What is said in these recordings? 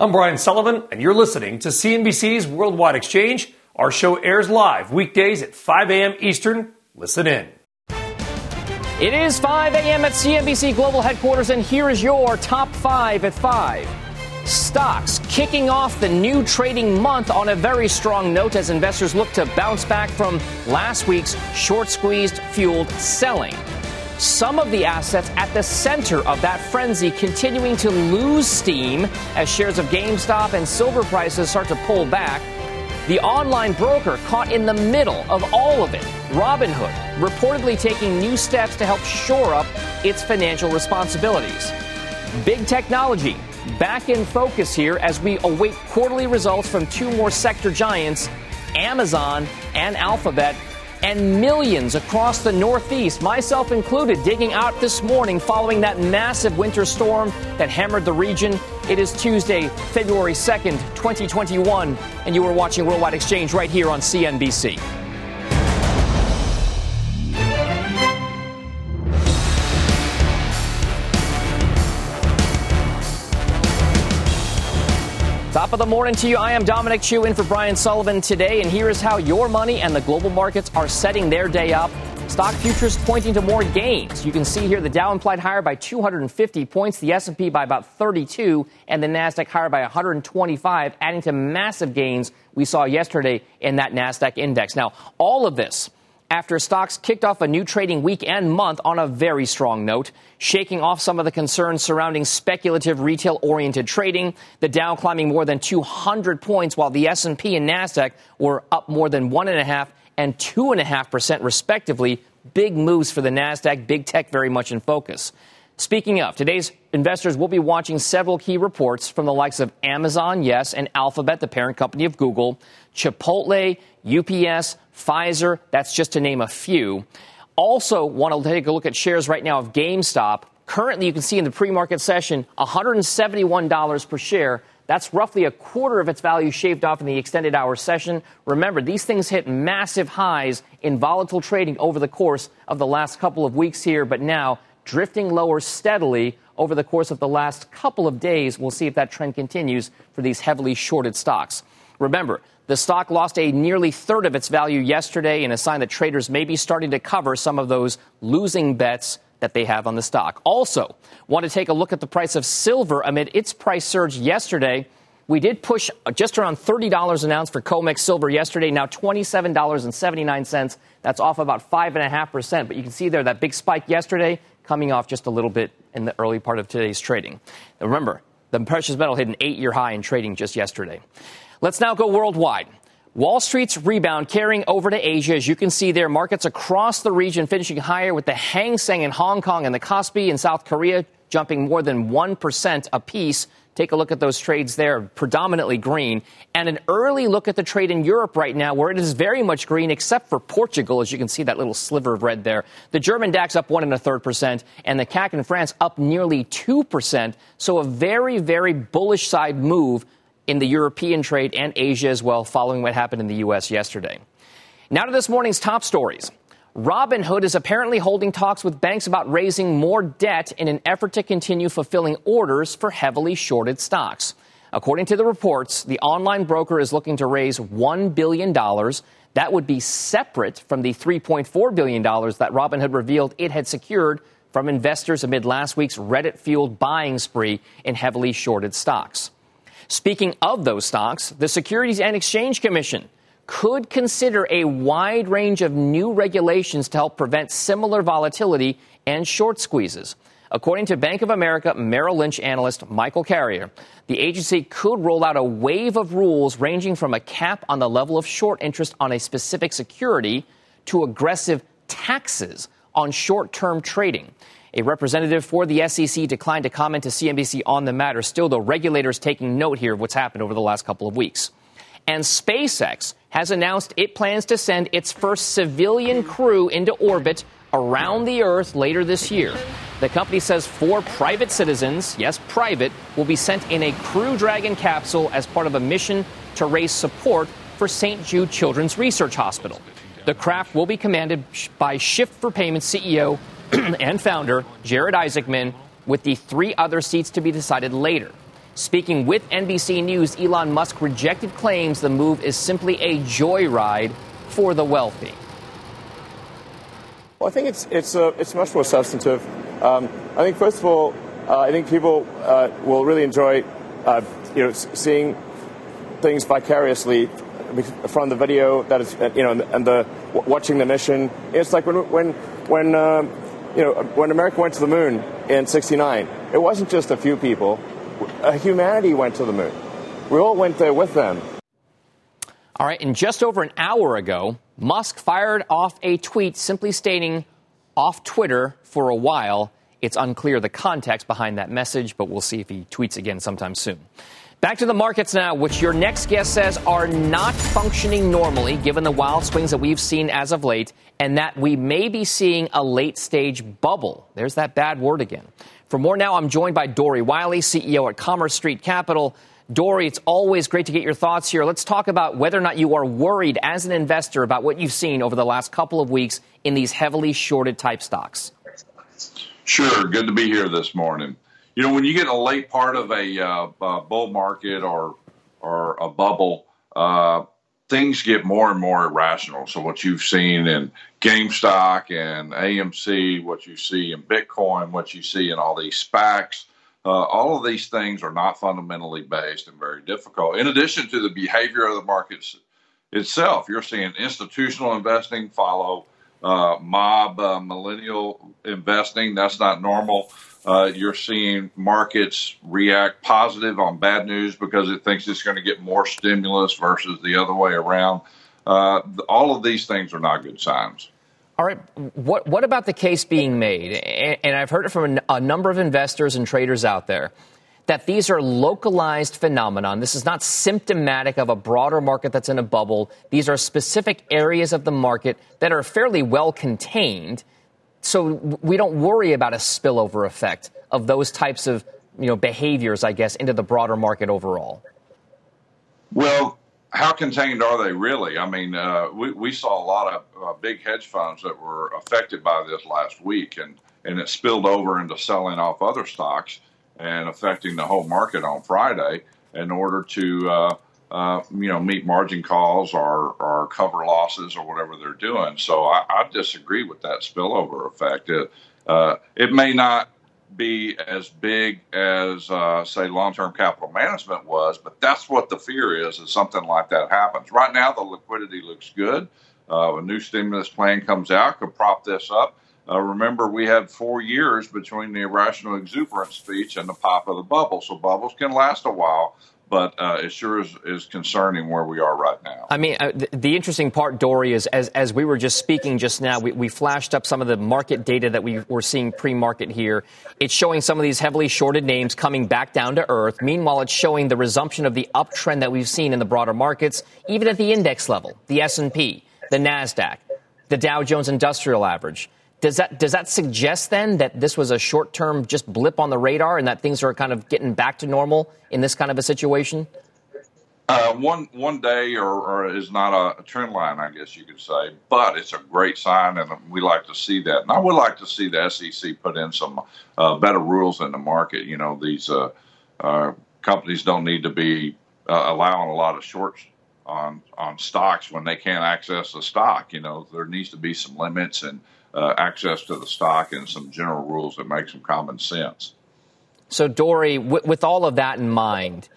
I'm Brian Sullivan, and you're listening to CNBC's Worldwide Exchange. Our show airs live weekdays at 5 a.m. Eastern. Listen in. It is 5 a.m. at CNBC Global Headquarters, and here is your top five at 5. Stocks kicking off the new trading month on a very strong note as investors look to bounce back from last week's short squeezed fueled selling some of the assets at the center of that frenzy continuing to lose steam as shares of GameStop and silver prices start to pull back. The online broker caught in the middle of all of it, Robinhood, reportedly taking new steps to help shore up its financial responsibilities. Big technology back in focus here as we await quarterly results from two more sector giants, Amazon and Alphabet and millions across the Northeast, myself included, digging out this morning following that massive winter storm that hammered the region. It is Tuesday, February 2nd, 2021, and you are watching Worldwide Exchange right here on CNBC. Top of the morning to you. I am Dominic Chu in for Brian Sullivan today, and here is how your money and the global markets are setting their day up. Stock futures pointing to more gains. You can see here the Dow implied higher by 250 points, the S&P by about 32, and the Nasdaq higher by 125, adding to massive gains we saw yesterday in that Nasdaq index. Now, all of this after stocks kicked off a new trading week and month on a very strong note, shaking off some of the concerns surrounding speculative retail-oriented trading. The Dow climbing more than 200 points, while the S&P and Nasdaq were up more than one and a half and two and a half percent, respectively. Big moves for the Nasdaq. Big tech very much in focus. Speaking of, today's investors will be watching several key reports from the likes of Amazon, yes, and Alphabet, the parent company of Google, Chipotle, UPS, Pfizer, that's just to name a few. Also, want to take a look at shares right now of GameStop. Currently, you can see in the pre market session, $171 per share. That's roughly a quarter of its value shaved off in the extended hour session. Remember, these things hit massive highs in volatile trading over the course of the last couple of weeks here, but now drifting lower steadily over the course of the last couple of days. We'll see if that trend continues for these heavily shorted stocks. Remember, the stock lost a nearly third of its value yesterday in a sign that traders may be starting to cover some of those losing bets that they have on the stock. Also, want to take a look at the price of silver amid its price surge yesterday. We did push just around $30 an ounce for COMEX silver yesterday, now $27.79. That's off about 5.5%. But you can see there that big spike yesterday coming off just a little bit in the early part of today's trading. Now remember, the precious metal hit an eight year high in trading just yesterday. Let's now go worldwide. Wall Street's rebound carrying over to Asia. As you can see there, markets across the region finishing higher with the Hang Seng in Hong Kong and the Kospi in South Korea jumping more than 1% apiece. Take a look at those trades there, predominantly green. And an early look at the trade in Europe right now, where it is very much green, except for Portugal, as you can see that little sliver of red there. The German DAX up one and a third percent, and the CAC in France up nearly 2%. So a very, very bullish side move in the European trade and Asia as well, following what happened in the U.S. yesterday. Now to this morning's top stories. Robinhood is apparently holding talks with banks about raising more debt in an effort to continue fulfilling orders for heavily shorted stocks. According to the reports, the online broker is looking to raise $1 billion. That would be separate from the $3.4 billion that Robinhood revealed it had secured from investors amid last week's Reddit fueled buying spree in heavily shorted stocks. Speaking of those stocks, the Securities and Exchange Commission could consider a wide range of new regulations to help prevent similar volatility and short squeezes. According to Bank of America Merrill Lynch analyst Michael Carrier, the agency could roll out a wave of rules ranging from a cap on the level of short interest on a specific security to aggressive taxes on short term trading. A representative for the SEC declined to comment to CNBC on the matter. Still, the regulators taking note here of what's happened over the last couple of weeks. And SpaceX has announced it plans to send its first civilian crew into orbit around the Earth later this year. The company says four private citizens, yes, private, will be sent in a Crew Dragon capsule as part of a mission to raise support for St. Jude Children's Research Hospital. The craft will be commanded by Shift4 Payments CEO and founder Jared Isaacman, with the three other seats to be decided later. Speaking with NBC News, Elon Musk rejected claims the move is simply a joyride for the wealthy. Well, I think it's it's uh, it's much more substantive. Um, I think first of all, uh, I think people uh, will really enjoy, uh, you know, seeing things vicariously from the video that is, you know, and the watching the mission. It's like when when when um, you know when America went to the moon in '69. It wasn't just a few people. Humanity went to the moon. We all went there with them. All right, and just over an hour ago, Musk fired off a tweet simply stating off Twitter for a while. It's unclear the context behind that message, but we'll see if he tweets again sometime soon. Back to the markets now, which your next guest says are not functioning normally given the wild swings that we've seen as of late, and that we may be seeing a late stage bubble. There's that bad word again. For more now, I'm joined by Dory Wiley, CEO at Commerce Street Capital. Dory, it's always great to get your thoughts here. Let's talk about whether or not you are worried as an investor about what you've seen over the last couple of weeks in these heavily shorted type stocks. Sure. Good to be here this morning. You know, when you get a late part of a, uh, bull market or or a bubble, uh, things get more and more irrational. So what you've seen in GameStop and AMC, what you see in Bitcoin, what you see in all these SPACs, uh, all of these things are not fundamentally based and very difficult. In addition to the behavior of the markets itself, you're seeing institutional investing follow uh, mob uh, millennial investing. That's not normal. Uh, you're seeing markets react positive on bad news because it thinks it's going to get more stimulus versus the other way around. Uh, all of these things are not good signs. All right. What, what about the case being made? And, I've heard it from a, a number of investors and traders out there that these are localized phenomenon. This is not symptomatic of a broader market that's in a bubble. These are specific areas of the market that are fairly well contained. So we don't worry about a spillover effect of those types of you know, behaviors, I guess, into the broader market overall. Well, how contained are they really? I mean, uh, we, we saw a lot of uh, big hedge funds that were affected by this last week, and, and it spilled over into selling off other stocks and affecting the whole market on Friday in order to, uh, uh you know, meet margin calls or, or cover losses or whatever they're doing. So I, I disagree with that spillover effect. It, uh, it may not be as big as, uh, say, long-term capital management was, but that's what the fear is: is something like that happens. Right now, the liquidity looks good. Uh, a new stimulus plan comes out, could prop this up. Uh, remember, we had four years between the irrational exuberance speech and the pop of the bubble, so bubbles can last a while but uh, it sure is, is, concerning where we are right now. I mean, uh, the, the, interesting part, Dory, is as, as we were just speaking just now, we, we, flashed up some of the market data that we were seeing pre market here. It's showing some of these heavily shorted names coming back down to earth. Meanwhile, it's showing the resumption of the uptrend that we've seen in the broader markets, even at the index level, the S&P, the NASDAQ, the Dow Jones Industrial Average. Does that does that suggest then that this was a short term just blip on the radar and that things are kind of getting back to normal in this kind of a situation? Uh, one one day or, or is not a, trend line, I guess you could say, but it's a great sign, and we like to see that. And I would like to see the SEC put in some uh, better rules in the market. You know, these uh, uh companies don't need to be uh, allowing a lot of shorts on on stocks when they can't access the stock. You know, there needs to be some limits and uh, access to the stock and some general rules that make some common sense. So, Dory, w- with all of that in mind,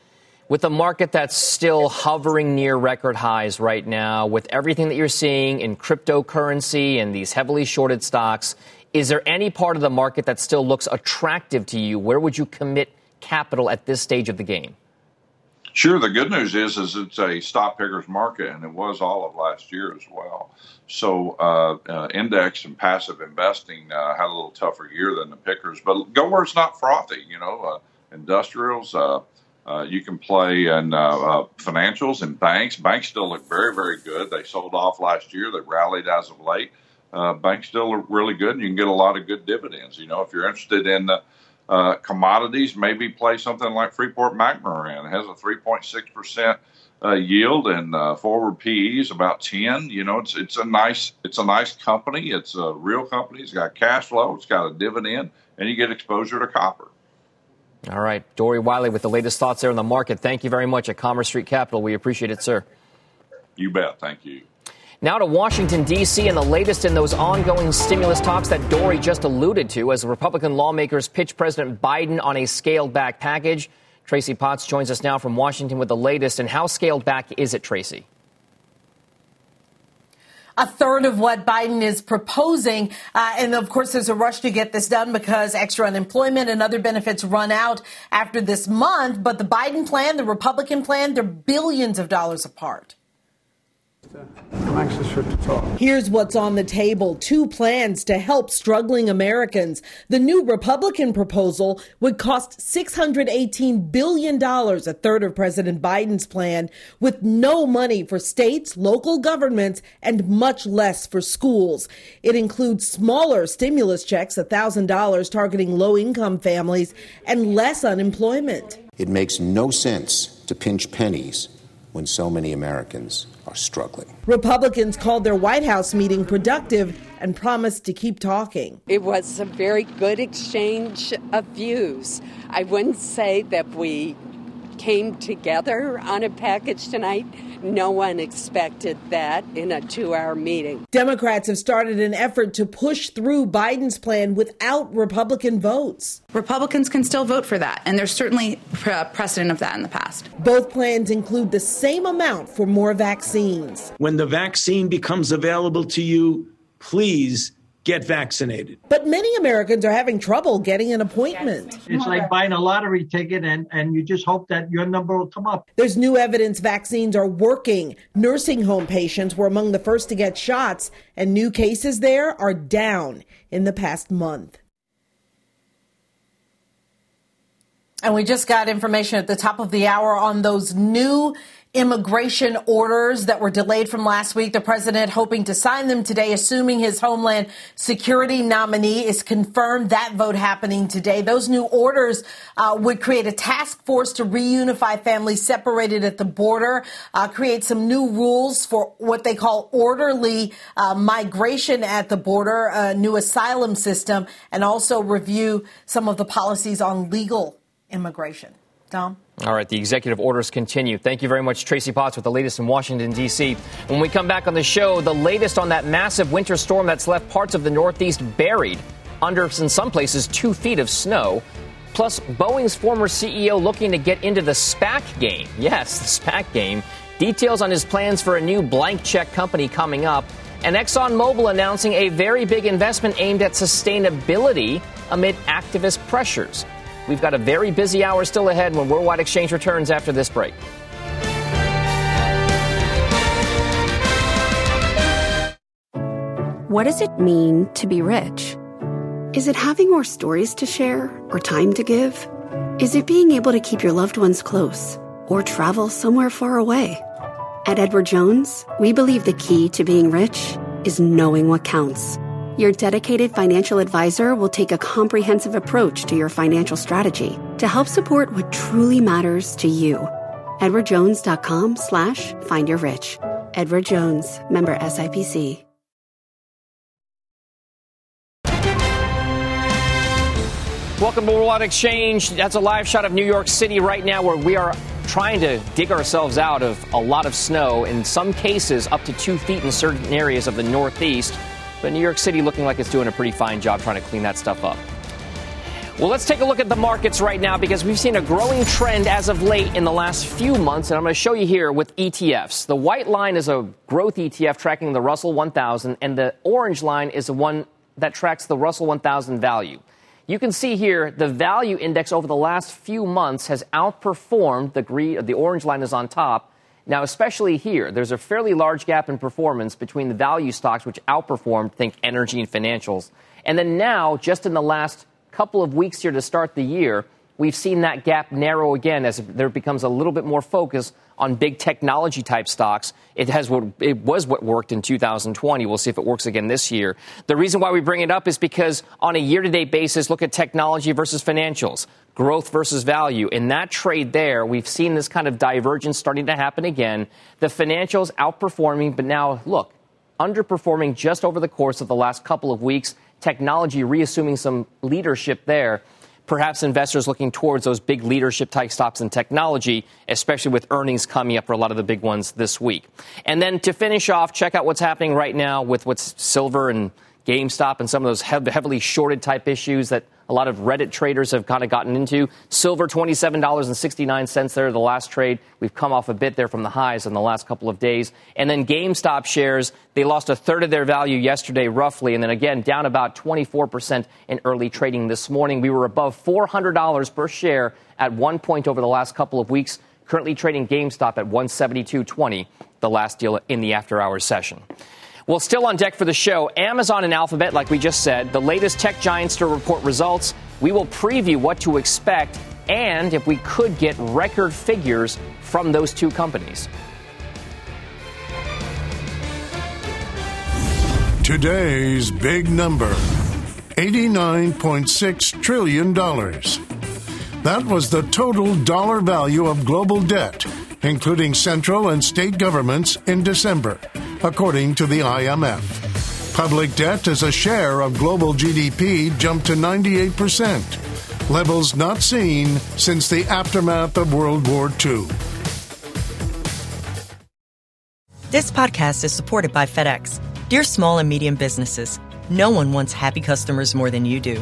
with a market that's still hovering near record highs right now, with everything that you're seeing in cryptocurrency and these heavily shorted stocks, is there any part of the market that still looks attractive to you? Where would you commit capital at this stage of the game? Sure. The good news is, is it's a stock pickers market, and it was all of last year as well. So, uh, uh, index and passive investing uh, had a little tougher year than the pickers, but go where it's not frothy. You know, uh, industrials. Uh, uh, you can play in financials and banks. Banks still look very, very good. They sold off last year. They rallied as of late. banks still look really good, and you can get a lot of good dividends. You know, if you're interested in the uh, commodities, maybe play something like Freeport-McMoRan. It has a 3.6 percent uh, yield and uh, forward PE is about 10. You know, it's it's a nice it's a nice company. It's a real company. It's got cash flow. It's got a dividend, and you get exposure to copper. All right, Dory Wiley with the latest thoughts there on the market. Thank you very much at Commerce Street Capital. We appreciate it, sir. You bet. Thank you. Now to Washington, D.C., and the latest in those ongoing stimulus talks that Dory just alluded to as Republican lawmakers pitch President Biden on a scaled back package. Tracy Potts joins us now from Washington with the latest. And how scaled back is it, Tracy? a third of what Biden is proposing. Uh, and of course, there's a rush to get this done because extra unemployment and other benefits run out after this month. But the Biden plan, the Republican plan, they're billions of dollars apart. I'm anxious for to talk. Here's what's on the table two plans to help struggling Americans. The new Republican proposal would cost $618 billion, a third of President Biden's plan, with no money for states, local governments, and much less for schools. It includes smaller stimulus checks, $1,000 targeting low income families, and less unemployment. It makes no sense to pinch pennies when so many Americans are struggling. Republicans called their White House meeting productive and promised to keep talking. It was a very good exchange of views. I wouldn't say that we came together on a package tonight. No one expected that in a two hour meeting. Democrats have started an effort to push through Biden's plan without Republican votes. Republicans can still vote for that, and there's certainly uh, precedent of that in the past. Both plans include the same amount for more vaccines. When the vaccine becomes available to you, please get vaccinated. But many Americans are having trouble getting an appointment. It's like buying a lottery ticket and, and you just hope that your number will come up. There's new evidence vaccines are working. Nursing home patients were among the first to get shots, and new cases there are down in the past month. And we just got information at the top of the hour on those new immigration orders that were delayed from last week. The president hoping to sign them today, assuming his Homeland Security nominee is confirmed. That vote happening today. Those new orders uh, would create a task force to reunify families separated at the border, uh, create some new rules for what they call orderly uh, migration at the border, a new asylum system, and also review some of the policies on legal immigration. All right, the executive orders continue. Thank you very much, Tracy Potts, with the latest in Washington, D.C. When we come back on the show, the latest on that massive winter storm that's left parts of the Northeast buried under, in some places, two feet of snow. Plus, Boeing's former CEO looking to get into the SPAC game. Yes, the SPAC game. Details on his plans for a new blank check company coming up. And ExxonMobil announcing a very big investment aimed at sustainability amid activist pressures. We've got a very busy hour still ahead when Worldwide Exchange returns after this break. What does it mean to be rich? Is it having more stories to share or time to give? Is it being able to keep your loved ones close or travel somewhere far away? At Edward Jones, we believe the key to being rich is knowing what counts your dedicated financial advisor will take a comprehensive approach to your financial strategy to help support what truly matters to you. EdwardJones.com slash find your rich. Edward Jones, member SIPC. Welcome to Worldwide Exchange. That's a live shot of New York City right now where we are trying to dig ourselves out of a lot of snow, in some cases up to two feet in certain areas of the Northeast. But New York City looking like it's doing a pretty fine job trying to clean that stuff up. Well, let's take a look at the markets right now because we've seen a growing trend as of late in the last few months, and I'm going to show you here with ETFs. The white line is a growth ETF tracking the Russell 1000, and the orange line is the one that tracks the Russell 1000 value. You can see here the value index over the last few months has outperformed the green, the orange line is on top. Now, especially here, there's a fairly large gap in performance between the value stocks, which outperformed, think energy and financials. And then now, just in the last couple of weeks here to start the year, we've seen that gap narrow again as there becomes a little bit more focus on big technology type stocks. It has what it was what worked in 2020. We'll see if it works again this year. The reason why we bring it up is because on a year to date basis, look at technology versus financials, growth versus value. In that trade there, we've seen this kind of divergence starting to happen again. The financials outperforming, but now look, underperforming just over the course of the last couple of weeks. Technology reassuming some leadership there perhaps investors looking towards those big leadership type stocks in technology, especially with earnings coming up for a lot of the big ones this week. And then to finish off, check out what's happening right now with what's silver and GameStop and some of those heavily shorted type issues that a lot of Reddit traders have kind of gotten into. Silver, $27.69 there, the last trade. We've come off a bit there from the highs in the last couple of days. And then GameStop shares, they lost a third of their value yesterday, roughly. And then again, down about 24% in early trading this morning. We were above $400 per share at one point over the last couple of weeks. Currently trading GameStop at 172.20, the last deal in the after hours session. Well, still on deck for the show, Amazon and Alphabet, like we just said, the latest tech giants to report results. We will preview what to expect and if we could get record figures from those two companies. Today's big number $89.6 trillion. That was the total dollar value of global debt, including central and state governments, in December according to the IMF. Public debt as a share of global GDP jumped to 98%, levels not seen since the aftermath of World War II. This podcast is supported by FedEx. Dear small and medium businesses, no one wants happy customers more than you do.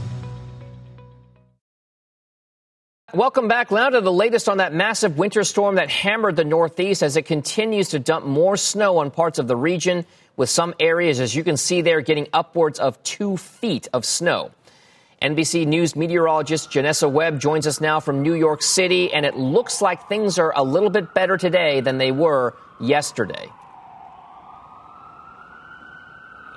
Welcome back now to the latest on that massive winter storm that hammered the Northeast as it continues to dump more snow on parts of the region with some areas, as you can see there, getting upwards of two feet of snow. NBC News meteorologist Janessa Webb joins us now from New York City, and it looks like things are a little bit better today than they were yesterday.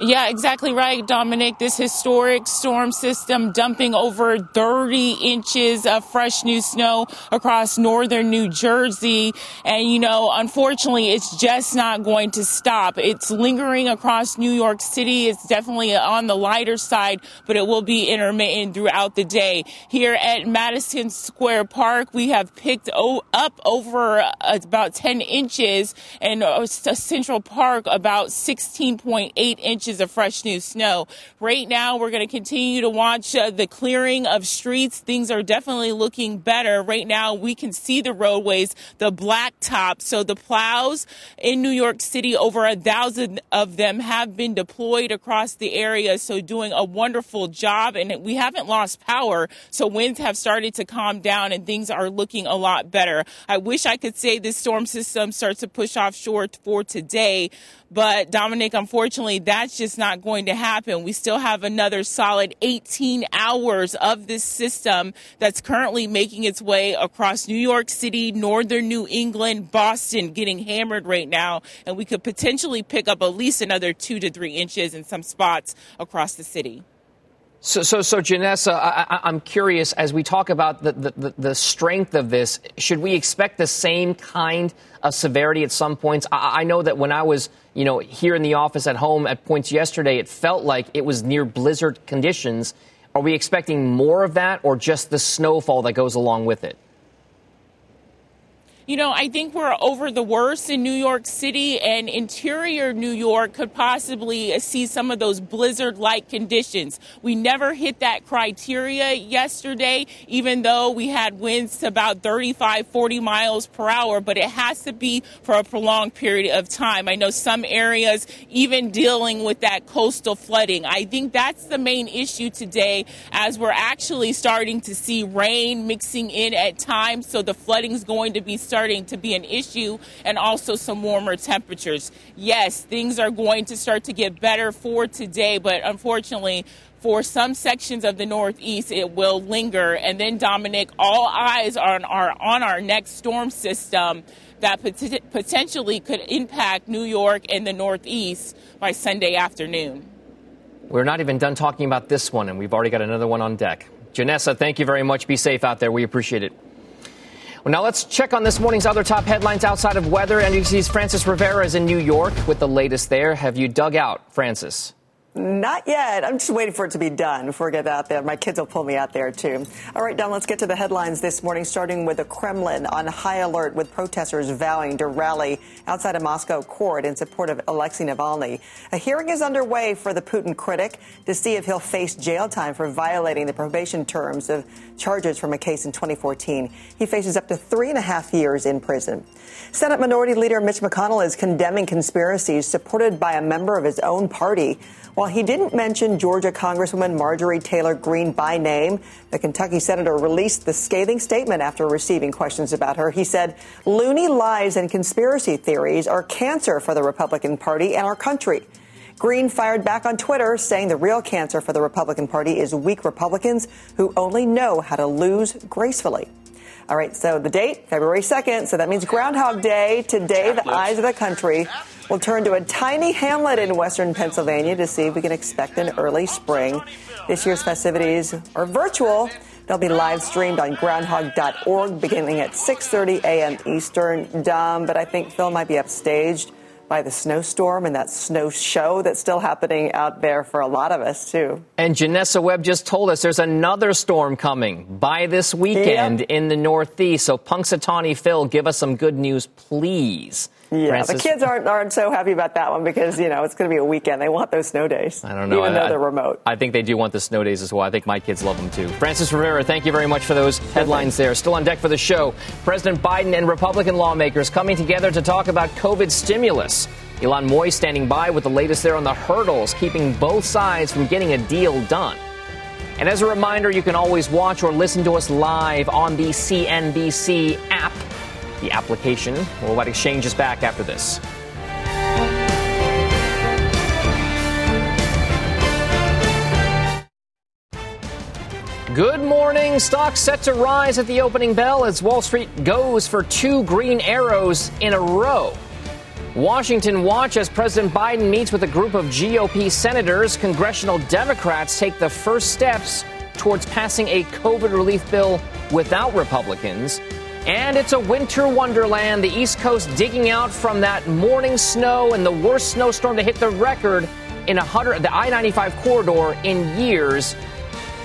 Yeah, exactly right, Dominic. This historic storm system dumping over 30 inches of fresh new snow across northern New Jersey. And, you know, unfortunately, it's just not going to stop. It's lingering across New York City. It's definitely on the lighter side, but it will be intermittent throughout the day. Here at Madison Square Park, we have picked up over uh, about 10 inches and uh, Central Park about 16.8 inches inches of fresh new snow. Right now, we're going to continue to watch uh, the clearing of streets. Things are definitely looking better. Right now, we can see the roadways, the blacktop. So the plows in New York City, over a thousand of them have been deployed across the area. So doing a wonderful job. And we haven't lost power. So winds have started to calm down and things are looking a lot better. I wish I could say this storm system starts to push offshore for today. But Dominic, unfortunately, that's just not going to happen. We still have another solid 18 hours of this system that's currently making its way across New York City, northern New England, Boston, getting hammered right now. And we could potentially pick up at least another two to three inches in some spots across the city. So, so, so Janessa, I, am curious as we talk about the, the, the, strength of this, should we expect the same kind of severity at some points? I, I, know that when I was, you know, here in the office at home at points yesterday, it felt like it was near blizzard conditions. Are we expecting more of that or just the snowfall that goes along with it? You know, I think we're over the worst in New York City, and interior New York could possibly see some of those blizzard like conditions. We never hit that criteria yesterday, even though we had winds to about 35, 40 miles per hour, but it has to be for a prolonged period of time. I know some areas even dealing with that coastal flooding. I think that's the main issue today as we're actually starting to see rain mixing in at times, so the flooding is going to be starting to be an issue and also some warmer temperatures. Yes, things are going to start to get better for today, but unfortunately, for some sections of the Northeast, it will linger. And then, Dominic, all eyes are on our, on our next storm system that pot- potentially could impact New York and the Northeast by Sunday afternoon. We're not even done talking about this one, and we've already got another one on deck. Janessa, thank you very much. Be safe out there. We appreciate it. Well, now let's check on this morning's other top headlines outside of weather. NBC's Frances Rivera is in New York with the latest there. Have you dug out, Frances? Not yet. I'm just waiting for it to be done before I get out there. My kids will pull me out there too. All right, Don, let's get to the headlines this morning, starting with the Kremlin on high alert with protesters vowing to rally outside a Moscow court in support of Alexei Navalny. A hearing is underway for the Putin critic to see if he'll face jail time for violating the probation terms of charges from a case in 2014. He faces up to three and a half years in prison. Senate Minority Leader Mitch McConnell is condemning conspiracies supported by a member of his own party. While he didn't mention Georgia Congresswoman Marjorie Taylor Greene by name, the Kentucky senator released the scathing statement after receiving questions about her. He said, loony lies and conspiracy theories are cancer for the Republican Party and our country. Greene fired back on Twitter, saying the real cancer for the Republican Party is weak Republicans who only know how to lose gracefully. All right, so the date, February 2nd, so that means Groundhog Day. Today, the eyes of the country will turn to a tiny hamlet in western Pennsylvania to see if we can expect an early spring. This year's festivities are virtual. They'll be live streamed on groundhog.org beginning at 6:30 a.m. Eastern. Dumb, but I think Phil might be upstaged by the snowstorm and that snow show that's still happening out there for a lot of us, too. And Janessa Webb just told us there's another storm coming by this weekend yep. in the Northeast. So, Punxsutawney Phil, give us some good news, please. Yeah, the kids aren't aren't so happy about that one because you know it's going to be a weekend. They want those snow days. I don't know. Even I, though they're remote. I think they do want the snow days as well. I think my kids love them too. Frances Rivera, thank you very much for those headlines there. Still on deck for the show. President Biden and Republican lawmakers coming together to talk about COVID stimulus. Ylan Mui standing by with the latest there on the hurdles, keeping both sides from getting a deal done. And as a reminder, you can always watch or listen to us live on the CNBC app. The application. Worldwide Exchange is back after this. Good morning. Stocks set to rise at the opening bell as Wall Street goes for two green arrows in a row. Washington watch as President Biden meets with a group of GOP senators. Congressional Democrats take the first steps towards passing a COVID relief bill without Republicans. And it's a winter wonderland. The East Coast digging out from that morning snow and the worst snowstorm to hit the record in hundred, the I-95 corridor in years.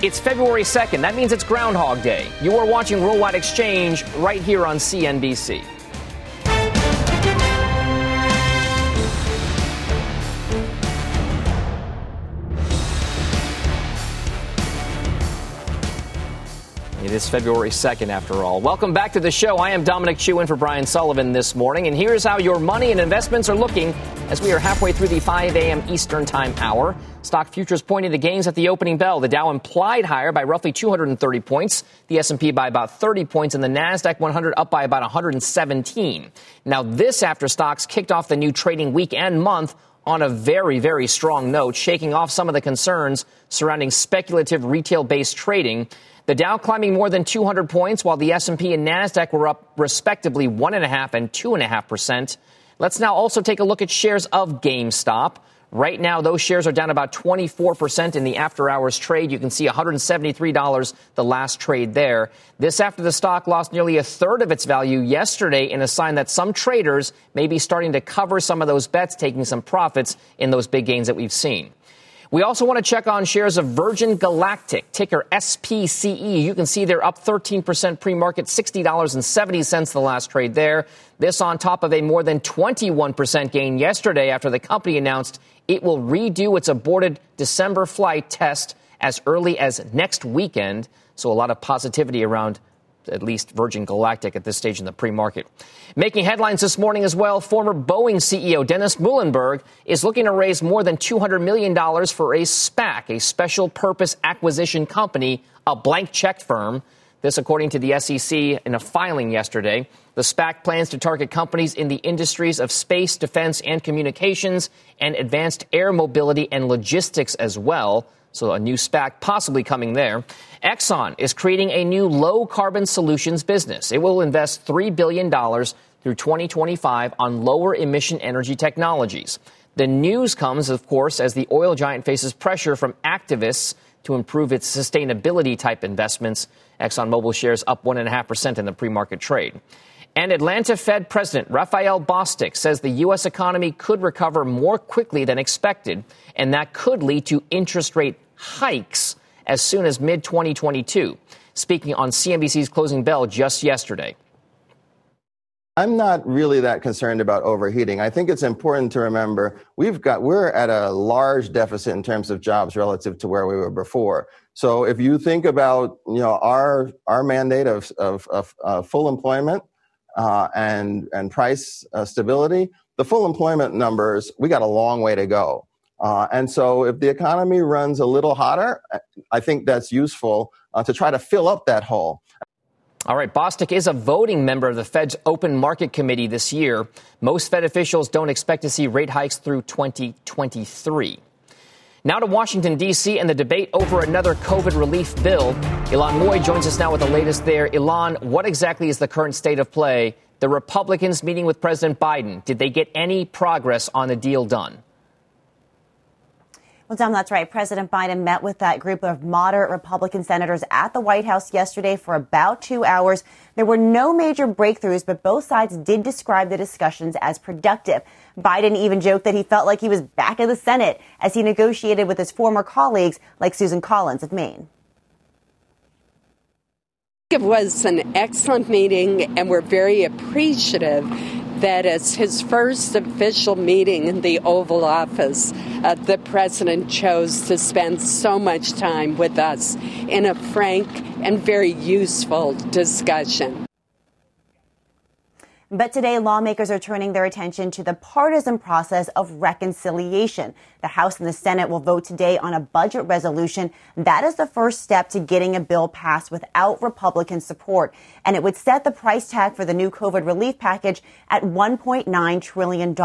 It's February 2nd. That means it's Groundhog Day. You are watching Worldwide Exchange right here on CNBC. It is February 2nd, after all. Welcome back to the show. I am Dominic Chu in for Brian Sullivan this morning, and here's how your money and investments are looking as we are halfway through the 5 a.m. Eastern Time hour. Stock futures pointing to gains at the opening bell. The Dow implied higher by roughly 230 points, the S&P by about 30 points, and the Nasdaq 100 up by about 117. Now, this after stocks kicked off the new trading week and month on a very, very strong note, shaking off some of the concerns surrounding speculative retail-based trading. The Dow climbing more than 200 points, while the S&P and Nasdaq were up respectively one and a half and two and a half percent. Let's now also take a look at shares of GameStop. Right now, those shares are down about 24% in the after hours trade. You can see $173 the last trade there. This after the stock lost nearly a third of its value yesterday in a sign that some traders may be starting to cover some of those bets, taking some profits in those big gains that we've seen. We also want to check on shares of Virgin Galactic, ticker SPCE. You can see they're up 13% pre market, $60.70 the last trade there. This on top of a more than 21% gain yesterday after the company announced it will redo its aborted December flight test as early as next weekend. So a lot of positivity around at least Virgin Galactic at this stage in the pre market. Making headlines this morning as well, former Boeing CEO Dennis Muilenburg is looking to raise more than $200 million for a SPAC, a special purpose acquisition company, a blank check firm. This, according to the SEC in a filing yesterday. The SPAC plans to target companies in the industries of space, defense, and communications, and advanced air mobility and logistics as well. So a new SPAC possibly coming there. Exxon is creating a new low carbon solutions business. It will invest $3 billion through 2025 on lower emission energy technologies. The news comes, of course, as the oil giant faces pressure from activists to improve its sustainability type investments. ExxonMobil shares up 1.5% in the pre market trade. And Atlanta Fed President Raphael Bostic says the U.S. economy could recover more quickly than expected, and that could lead to interest rate hikes as soon as mid 2022, speaking on CNBC's Closing Bell just yesterday. I'm not really that concerned about overheating. I think it's important to remember we've got we're at a large deficit in terms of jobs relative to where we were before. So if you think about you know our our mandate of of, of uh, full employment uh, and and price uh, stability, the full employment numbers we got a long way to go. Uh, and so if the economy runs a little hotter, I think that's useful uh, to try to fill up that hole. All right, Bostic is a voting member of the Fed's Open Market Committee this year. Most Fed officials don't expect to see rate hikes through 2023. Now to Washington, D.C., and the debate over another COVID relief bill. Ylan Mui joins us now with the latest there. Ylan, what exactly is the current state of play? The Republicans meeting with President Biden, did they get any progress on the deal done? Well, Dom, that's right. President Biden met with that group of moderate Republican senators at the White House yesterday for about two hours. There were no major breakthroughs, but both sides did describe the discussions as productive. Biden even joked that he felt like he was back in the Senate as he negotiated with his former colleagues like Susan Collins of Maine. It was an excellent meeting, and we're very appreciative that as his first official meeting in the Oval Office, uh, the president chose to spend so much time with us in a frank and very useful discussion. But today, lawmakers are turning their attention to the partisan process of reconciliation. The House and the Senate will vote today on a budget resolution. That is the first step to getting a bill passed without Republican support. And it would set the price tag for the new COVID relief package at $1.9 trillion.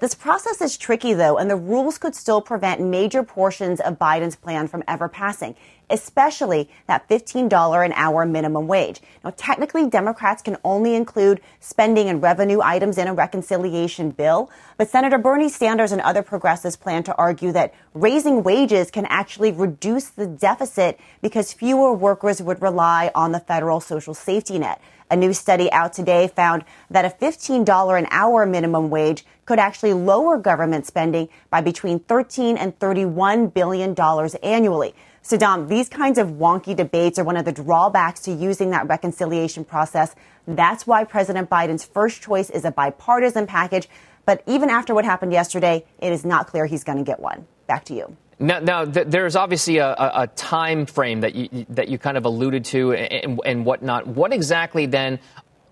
This process is tricky, though, and the rules could still prevent major portions of Biden's plan from ever passing, especially that $15 an hour minimum wage. Now, technically, Democrats can only include spending and revenue items in a reconciliation bill, but Senator Bernie Sanders and other progressives plan to argue that raising wages can actually reduce the deficit because fewer workers would rely on the federal social safety net. A new study out today found that a $15 an hour minimum wage could actually lower government spending by between 13 and 31 billion dollars annually. So, Dom, these kinds of wonky debates are one of the drawbacks to using that reconciliation process. That's why President Biden's first choice is a bipartisan package. But even after what happened yesterday, it is not clear he's going to get one. Back to you. Now, now th- there's obviously a, a, a, time frame that you that you kind of alluded to and, and whatnot. What exactly then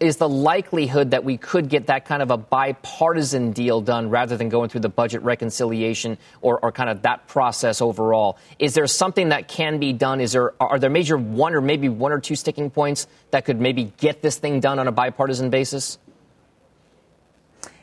is the likelihood that we could get that kind of a bipartisan deal done rather than going through the budget reconciliation or, or kind of that process overall? Is there something that can be done? Is there are there major one or maybe one or two sticking points that could maybe get this thing done on a bipartisan basis?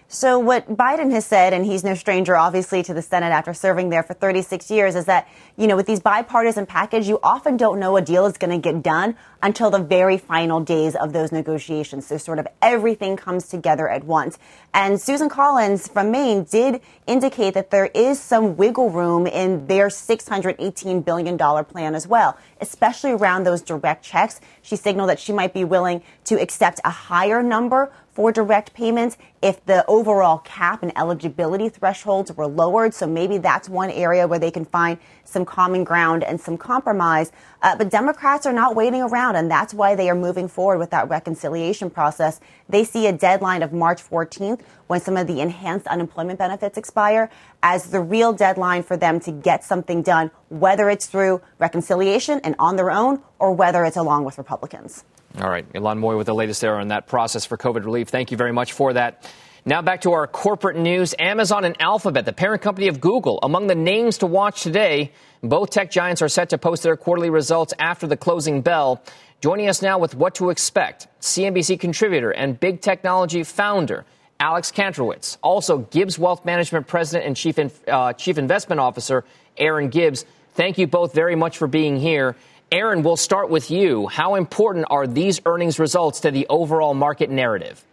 So what Biden has said, and he's no stranger obviously to the Senate after serving there for 36 years, is that, you know, with these bipartisan package, you often don't know a deal is going to get done until the very final days of those negotiations. So sort of everything comes together at once. And Susan Collins from Maine did indicate that there is some wiggle room in their $618 billion plan as well, especially around those direct checks. She signaled that she might be willing to accept a higher number for direct payments if the overall cap and eligibility thresholds were lowered. So maybe that's one area where they can find some common ground and some compromise. Uh, but Democrats are not waiting around, and that's why they are moving forward with that reconciliation process. They see a deadline of March 14th when some of the enhanced unemployment benefits expire as the real deadline for them to get something done, whether it's through reconciliation and on their own or whether it's along with Republicans. All right. Ylan Mui with the latest there on that process for COVID relief. Thank you very much for that. Now back to our corporate news. Amazon and Alphabet, the parent company of Google, among the names to watch today. Both tech giants are set to post their quarterly results after the closing bell. Joining us now with what to expect, CNBC contributor and big technology founder, Alex Kantrowitz. Also, Gibbs Wealth Management President and Chief, uh, Chief Investment Officer, Erin Gibbs. Thank you both very much for being here. Erin, we'll start with you. How important are these earnings results to the overall market narrative?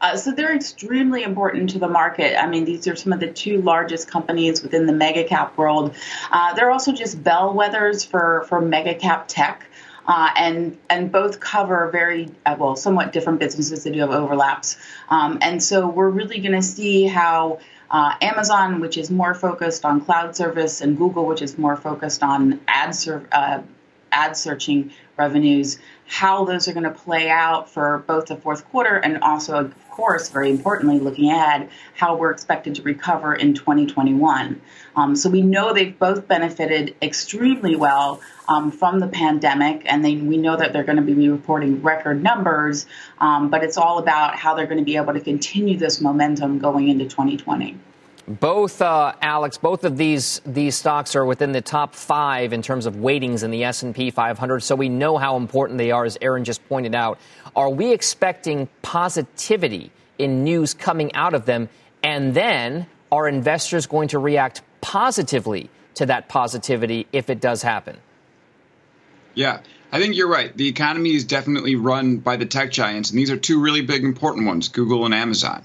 Uh, so they're extremely important to the market. I mean, these are some of the two largest companies within the mega cap world. Uh, they're also just bellwethers for, for mega cap tech. Uh, and and both cover very uh, well somewhat different businesses that do have overlaps. Um, and so we're really going to see how uh, Amazon, which is more focused on cloud service, and Google, which is more focused on ad, ser- uh, ad searching revenues, how those are going to play out for both the fourth quarter and also, course, very importantly, looking ahead, how we're expected to recover in 2021. Um, so we know they've both benefited extremely well um, from the pandemic, and they, we know that they're going to be reporting record numbers, um, but it's all about how they're going to be able to continue this momentum going into 2020. Both, uh, Alex, both of these these stocks are within the top five in terms of weightings in the S and P 500. So we know how important they are, as Erin just pointed out. Are we expecting positivity in news coming out of them, and then are investors going to react positively to that positivity if it does happen? Yeah, I think you're right. The economy is definitely run by the tech giants, and these are two really big, important ones Google and Amazon.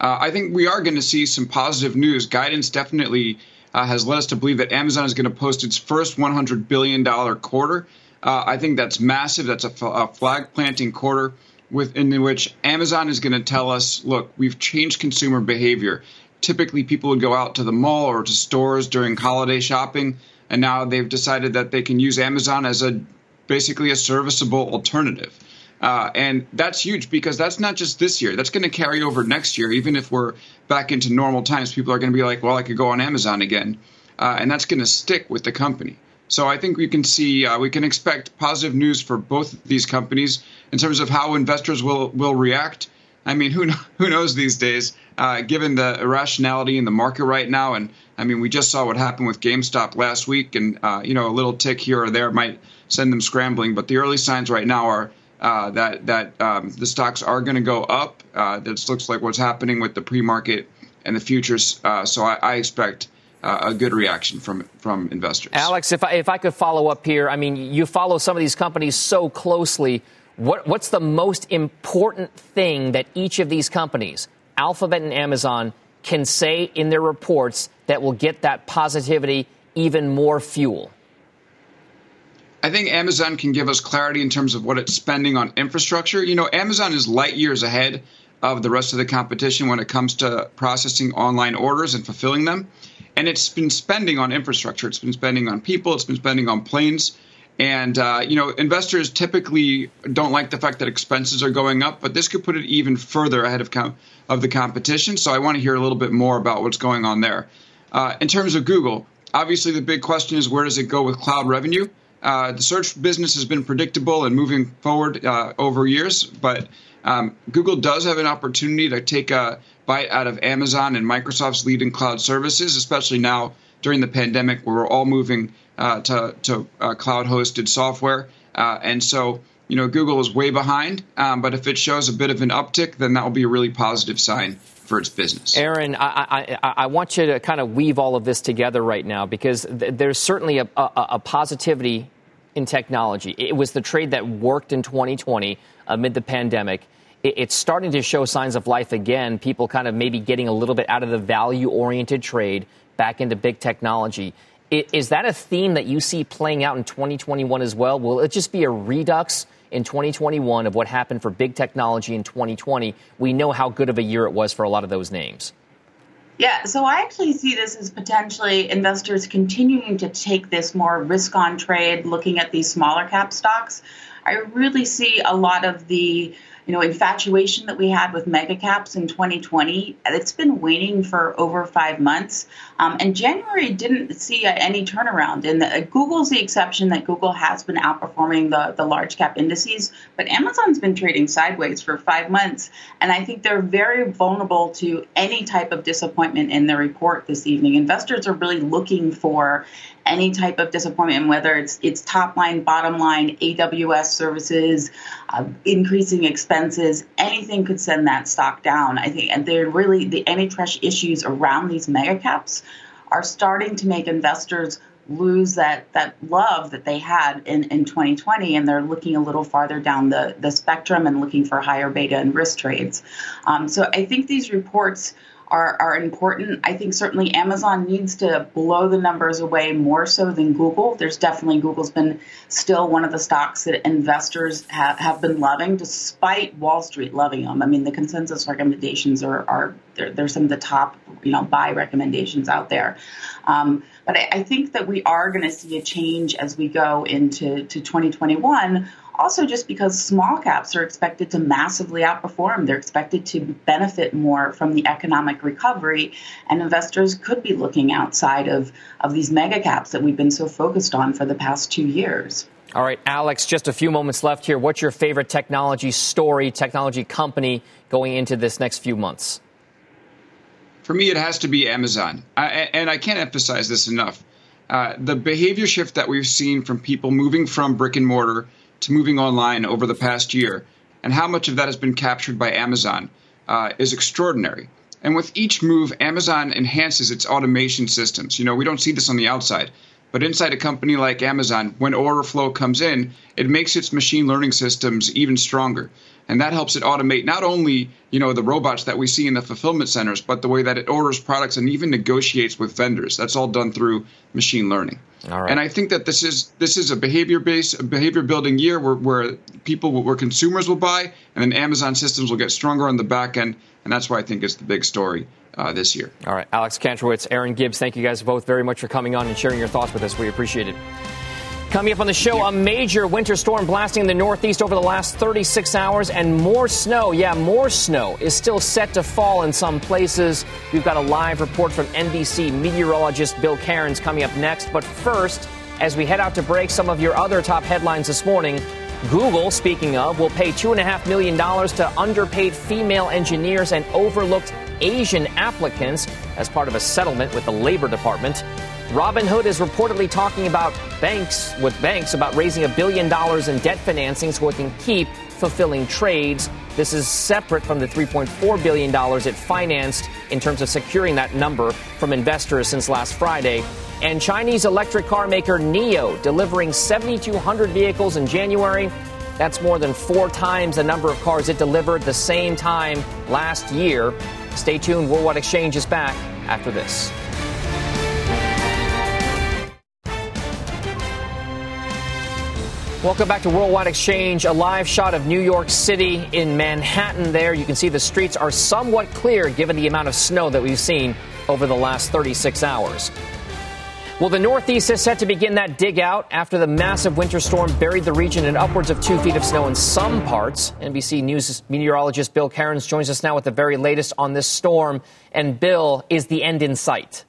Uh, I think we are going to see some positive news. Guidance definitely uh, has led us to believe that Amazon is going to post its first $100 billion quarter. Uh, I think that's massive. That's a, a flag planting quarter within which Amazon is going to tell us, look, we've changed consumer behavior. Typically, people would go out to the mall or to stores during holiday shopping and now they've decided that they can use Amazon as a basically a serviceable alternative. Uh, and that's huge because that's not just this year. That's going to carry over next year. Even if we're back into normal times, people are going to be like, well, I could go on Amazon again. Uh, and that's going to stick with the company. So I think we can see, uh, we can expect positive news for both these companies in terms of how investors will, will react. I mean, who, who knows these days, uh, given the irrationality in the market right now and I mean, we just saw what happened with GameStop last week, and uh, you know, a little tick here or there might send them scrambling. But the early signs right now are uh, that that um, the stocks are going to go up. Uh, this looks like what's happening with the pre-market and the futures. Uh, so I, I expect. Uh, a good reaction from from investors. Alex, if I, if I could follow up here, I mean, you follow some of these companies so closely. What, what's the most important thing that each of these companies, Alphabet and Amazon, can say in their reports that will get that positivity even more fuel? I think Amazon can give us clarity in terms of what it's spending on infrastructure. You know, Amazon is light years ahead of the rest of the competition when it comes to processing online orders and fulfilling them. And it's been spending on infrastructure, it's been spending on people, it's been spending on planes. And, uh, you know, investors typically don't like the fact that expenses are going up, but this could put it even further ahead of, com- of the competition. So I want to hear a little bit more about what's going on there. Uh, in terms of Google, obviously the big question is where does it go with cloud revenue? Uh, the search business has been predictable and moving forward uh, over years, but um, Google does have an opportunity to take a bite out of Amazon and Microsoft's lead in cloud services, especially now during the pandemic where we're all moving uh, to, to uh, cloud hosted software. Uh, and so, you know, Google is way behind, um, but if it shows a bit of an uptick, then that will be a really positive sign for its business. Erin, I, I, I, want you to kind of weave all of this together right now because th- there's certainly a, a, a, positivity in technology. It was the trade that worked in 2020 amid the pandemic. It, it's starting to show signs of life again. People kind of maybe getting a little bit out of the value oriented trade back into big technology. Is that a theme that you see playing out in 2021 as well? Will it just be a redux in 2021 of what happened for big technology in 2020? We know how good of a year it was for a lot of those names. Yeah, so I actually see this as potentially investors continuing to take this more risk on trade, looking at these smaller cap stocks. I really see a lot of the you know, infatuation that we had with mega caps in 2020, it's been waning for over five months. Um, and January didn't see any turnaround. And the, Google's the exception that Google has been outperforming the, the large cap indices, but Amazon's been trading sideways for five months. And I think they're very vulnerable to any type of disappointment in their report this evening. Investors are really looking for any type of disappointment, whether it's it's top line, bottom line, AWS services, increasing expenses, anything could send that stock down. I think, and they're really the antitrust issues around these mega caps are starting to make investors lose that that love that they had in, in 2020 and they're looking a little farther down the, the spectrum and looking for higher beta and risk trades. Um, so I think these reports are, are important. I think certainly Amazon needs to blow the numbers away more so than Google. There's definitely Google's been still one of the stocks that investors have, have been loving, despite Wall Street loving them. I mean, the consensus recommendations are, are they're, they're some of the top, you know, buy recommendations out there. Um, but I, I think that we are going to see a change as we go into to 2021 also just because small caps are expected to massively outperform. They're expected to benefit more from the economic recovery, and investors could be looking outside of, of these mega caps that we've been so focused on for the past two years. All right, Alex, just a few moments left here. What's your favorite technology story, technology company going into this next few months? For me, it has to be Amazon. I, and I can't emphasize this enough. Uh, the behavior shift that we've seen from people moving from brick and mortar to moving online over the past year, and how much of that has been captured by Amazon uh, is extraordinary. And with each move, Amazon enhances its automation systems. You know, we don't see this on the outside, but inside a company like Amazon, when order flow comes in, it makes its machine learning systems even stronger and that helps it automate not only you know the robots that we see in the fulfillment centers, but the way that it orders products and even negotiates with vendors. That's all done through machine learning. And I think that this is this is a behavior based, behavior building year where, where people, where consumers will buy, and then Amazon systems will get stronger on the back end, and that's why I think it's the big story. Uh, this year. All right, Alex Kantrowitz, Erin Gibbs, thank you guys both very much for coming on and sharing your thoughts with us. We appreciate it. Coming up on the show, a major winter storm blasting the Northeast over the last 36 hours, and more snow. Yeah, more snow is still set to fall in some places. We've got a live report from NBC meteorologist Bill Karins coming up next. But first, as we head out to break some of your other top headlines this morning, Google, speaking of, will pay $2.5 million to underpaid female engineers and overlooked Asian applicants as part of a settlement with the Labor Department. Robinhood is reportedly talking about banks with banks about raising a billion dollars in debt financing so it can keep fulfilling trades. This is separate from the $3.4 billion it financed in terms of securing that number from investors since last Friday. And Chinese electric car maker NIO delivering 7,200 vehicles in January. That's more than four times the number of cars it delivered the same time last year. Stay tuned. Worldwide Exchange is back after this. Welcome back to Worldwide Exchange. A live shot of New York City in Manhattan there. You can see the streets are somewhat clear given the amount of snow that we've seen over the last 36 hours. Well, the Northeast is set to begin that dig out after the massive winter storm buried the region in upwards of two feet of snow in some parts. NBC News meteorologist Bill Karins joins us now with the very latest on this storm. And Bill, is the end in sight?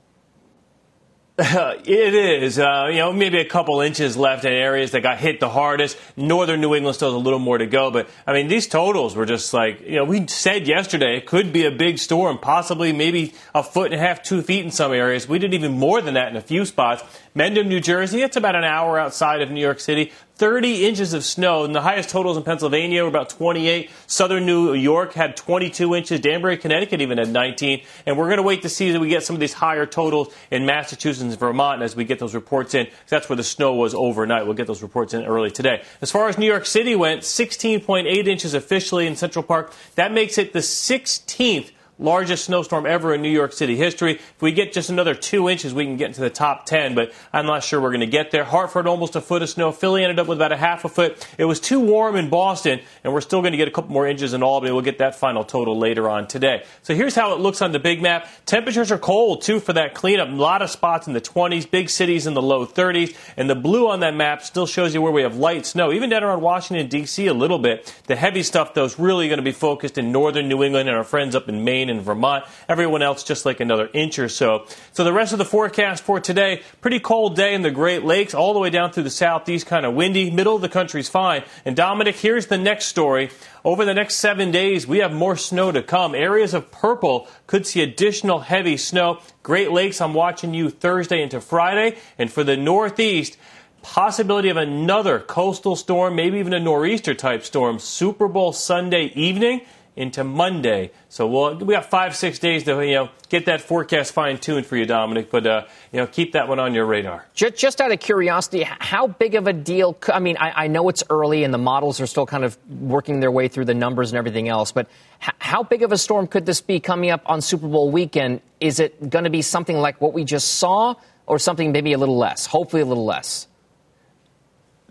it is. Uh, you know, maybe a couple inches left in areas that got hit the hardest. Northern New England still has a little more to go. But, I mean, these totals were just like, you know, we said yesterday it could be a big storm, possibly maybe a foot and a half, two feet in some areas. We did even more than that in a few spots. Mendham, New Jersey, it's about an hour outside of New York City. 30 inches of snow, and the highest totals in Pennsylvania were about 28. Southern New York had 22 inches. Danbury, Connecticut even had 19. And we're going to wait to see that we get some of these higher totals in Massachusetts and Vermont as we get those reports in. That's where the snow was overnight. We'll get those reports in early today. As far as New York City went, 16.8 inches officially in Central Park. That makes it the 16th largest snowstorm ever in New York City history. If we get just another two inches, we can get into the top 10, but I'm not sure we're going to get there. Hartford almost a foot of snow. Philly ended up with about a half a foot. It was too warm in Boston, and we're still going to get a couple more inches in Albany. We'll get that final total later on today. So here's how it looks on the big map. Temperatures are cold, too, for that cleanup. A lot of spots in the 20s, big cities in the low 30s, and the blue on that map still shows you where we have light snow, even down around Washington, D.C. a little bit. The heavy stuff, though, is really going to be focused in northern New England and our friends up in Maine and Vermont. Everyone else just like another inch or so. So the rest of the forecast for today, pretty cold day in the Great Lakes, all the way down through the southeast, kind of windy. Middle of the country's fine. And Dominic, here's the next story. Over the next seven days, we have more snow to come. Areas of purple could see additional heavy snow. Great Lakes, I'm watching you Thursday into Friday. And for the Northeast, possibility of another coastal storm, maybe even a nor'easter type storm, Super Bowl Sunday evening into Monday. So we'll, we got five, six days to you know get that forecast fine tuned for you, Dominic. But uh, you know keep that one on your radar. Just, just out of curiosity, how big of a deal? I mean, I, I, know it's early and the models are still kind of working their way through the numbers and everything else. But h- how big of a storm could this be coming up on Super Bowl weekend? Is it going to be something like what we just saw, or something maybe a little less? Hopefully, a little less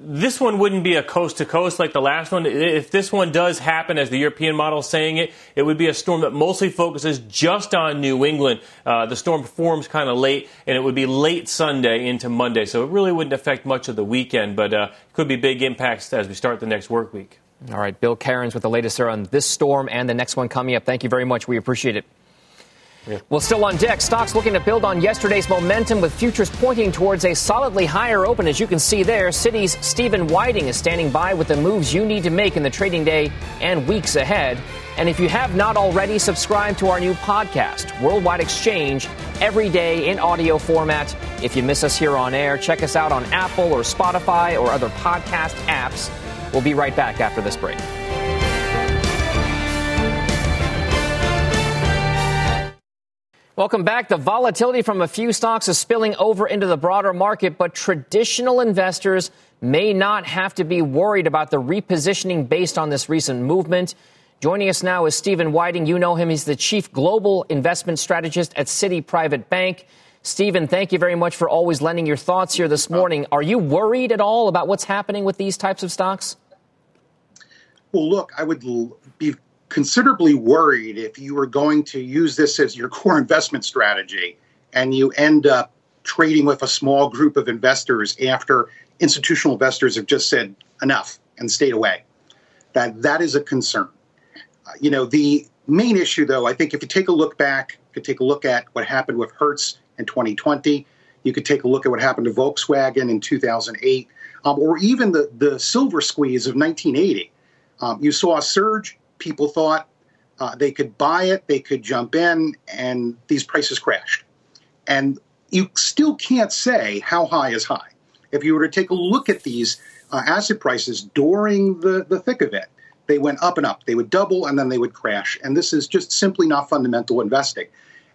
this one wouldn't be a coast to coast like the last one. If this one does happen, as the European model is saying it, it would be a storm that mostly focuses just on New England. Uh, the storm forms kind of late, and it would be late Sunday into Monday, so it really wouldn't affect much of the weekend, but uh, could be big impacts as we start the next work week. All right, Bill Karins with the latest there on this storm and the next one coming up. Thank you very much. We appreciate it. Yeah. Well, still on deck, stocks looking to build on yesterday's momentum with futures pointing towards a solidly higher open. As you can see there, Citi's Steven Wieting is standing by with the moves you need to make in the trading day and weeks ahead. And if you have not already, subscribe to our new podcast, Worldwide Exchange, every day in audio format. If you miss us here on air, check us out on Apple or Spotify or other podcast apps. We'll be right back after this break. Welcome back. The volatility from a few stocks is spilling over into the broader market, but traditional investors may not have to be worried about the repositioning based on this recent movement. Joining us now is Steven Wieting. You know him. He's the chief global investment strategist at Citi Private Bank. Steven, thank you very much for always lending your thoughts here this uh, morning. Are you worried at all about what's happening with these types of stocks? Well, look, I would be considerably worried if you were going to use this as your core investment strategy and you end up trading with a small group of investors after institutional investors have just said enough and stayed away. That that is a concern. Uh, you know, the main issue though, I think if you take a look back, you could take a look at what happened with Hertz in 2020, you could take a look at what happened to Volkswagen in 2008, um, or even the, the silver squeeze of 1980. Um, you saw a surge people thought uh, they could buy it, they could jump in, and these prices crashed. And you still can't say how high is high. If you were to take a look at these uh, asset prices during the, the thick of it, they went up and up. They would double and then they would crash. And this is just simply not fundamental investing.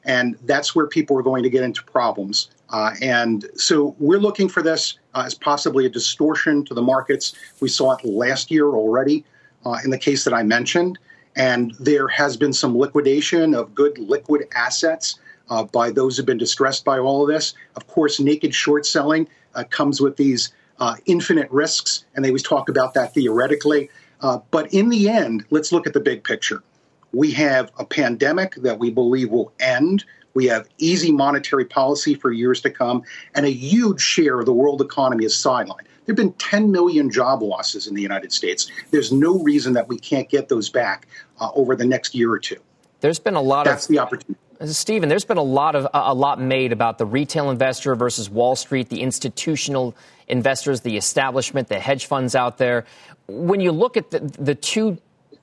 And that's where people are going to get into problems. Uh, and so we're looking for this uh, as possibly a distortion to the markets. We saw it last year already uh, in the case that I mentioned. And there has been some liquidation of good liquid assets uh, by those who've been distressed by all of this. Of course, naked short selling uh, comes with these uh, infinite risks, and they always talk about that theoretically. Uh, but in the end, let's look at the big picture. We have a pandemic that we believe will end. We have easy monetary policy for years to come, and a huge share of the world economy is sidelined. There have been 10 million job losses in the United States. There's no reason that we can't get those back uh, over the next year or two. There's been a lot That's of That's the opportunity. Steven, there's been a lot of a lot made about the retail investor versus Wall Street, the institutional investors, the establishment, the hedge funds out there. When you look at the, the two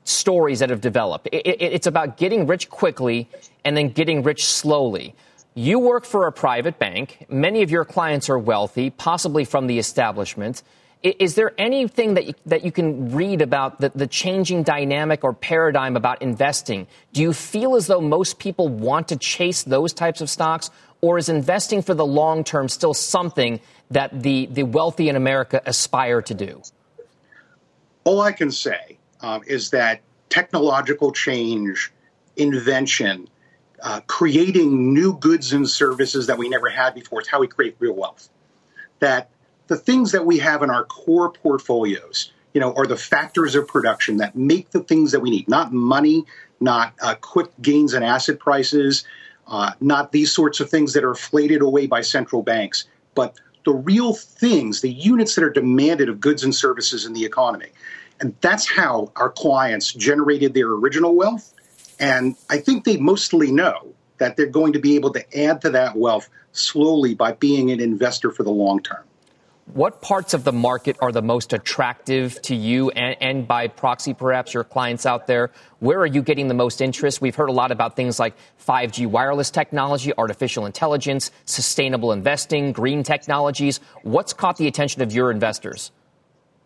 stories that have developed, it, it, it's about getting rich quickly and then getting rich slowly. You work for a private bank. Many of your clients are wealthy, possibly from the establishment. Is there anything that you, that you can read about the, the changing dynamic or paradigm about investing? Do you feel as though most people want to chase those types of stocks, or is investing for the long term still something that the, the wealthy in America aspire to do? All I can say um, is that technological change, invention, uh, creating new goods and services that we never had before. It's how we create real wealth. That the things that we have in our core portfolios, you know, are the factors of production that make the things that we need, not money, not uh, quick gains in asset prices, uh, not these sorts of things that are inflated away by central banks, but the real things, the units that are demanded of goods and services in the economy. And that's how our clients generated their original wealth. And I think they mostly know that they're going to be able to add to that wealth slowly by being an investor for the long term. What parts of the market are the most attractive to you and, and, by proxy, perhaps your clients out there? Where are you getting the most interest? We've heard a lot about things like 5G wireless technology, artificial intelligence, sustainable investing, green technologies. What's caught the attention of your investors?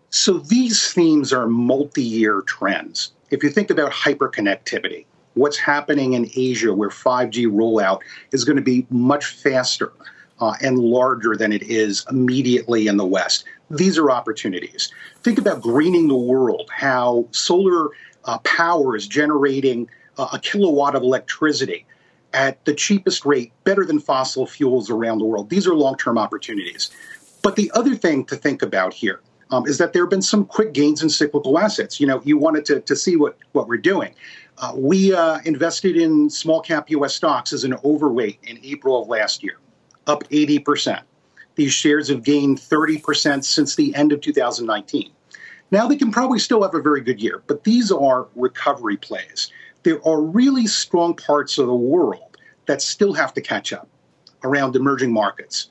So these themes are multi year trends. If you think about hyperconnectivity, what's happening in Asia where 5G rollout is going to be much faster uh, and larger than it is immediately in the West. These are opportunities. Think about greening the world, how solar uh, power is generating uh, a kilowatt of electricity at the cheapest rate, better than fossil fuels around the world. These are long term opportunities. But the other thing to think about here um, is that there have been some quick gains in cyclical assets. You know, you wanted to, to see what, what we're doing. Uh, we uh, invested in small cap US stocks as an overweight in April of last year up 80%. These shares have gained 30% since the end of 2019. Now, they can probably still have a very good year, but these are recovery plays. There are really strong parts of the world that still have to catch up around emerging markets.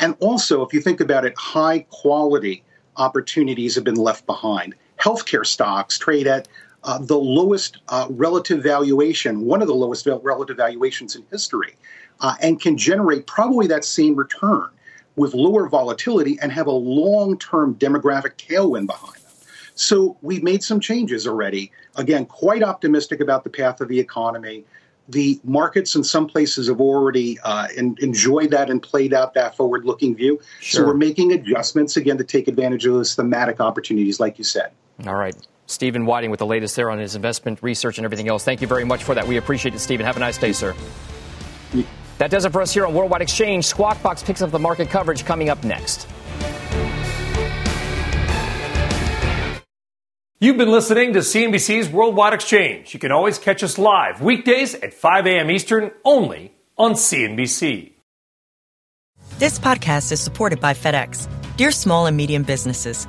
And also, if you think about it, high quality opportunities have been left behind. Healthcare stocks trade at uh, the lowest uh, relative valuation, one of the lowest relative valuations in history uh, and can generate probably that same return with lower volatility and have a long term demographic tailwind behind them. So we've made some changes already. Again, quite optimistic about the path of the economy. The markets in some places have already uh, in, enjoyed that and played out that forward looking view. Sure. So we're making adjustments again to take advantage of those thematic opportunities, like you said. All right. Steven Wieting with the latest there on his investment research and everything else. Thank you very much for that. We appreciate it, Steven. Have a nice day, sir. That does it for us here on Worldwide Exchange. Squawk Box picks up the market coverage coming up next. You've been listening to CNBC's Worldwide Exchange. You can always catch us live weekdays at 5 a.m. Eastern only on CNBC. This podcast is supported by FedEx. Dear small and medium businesses,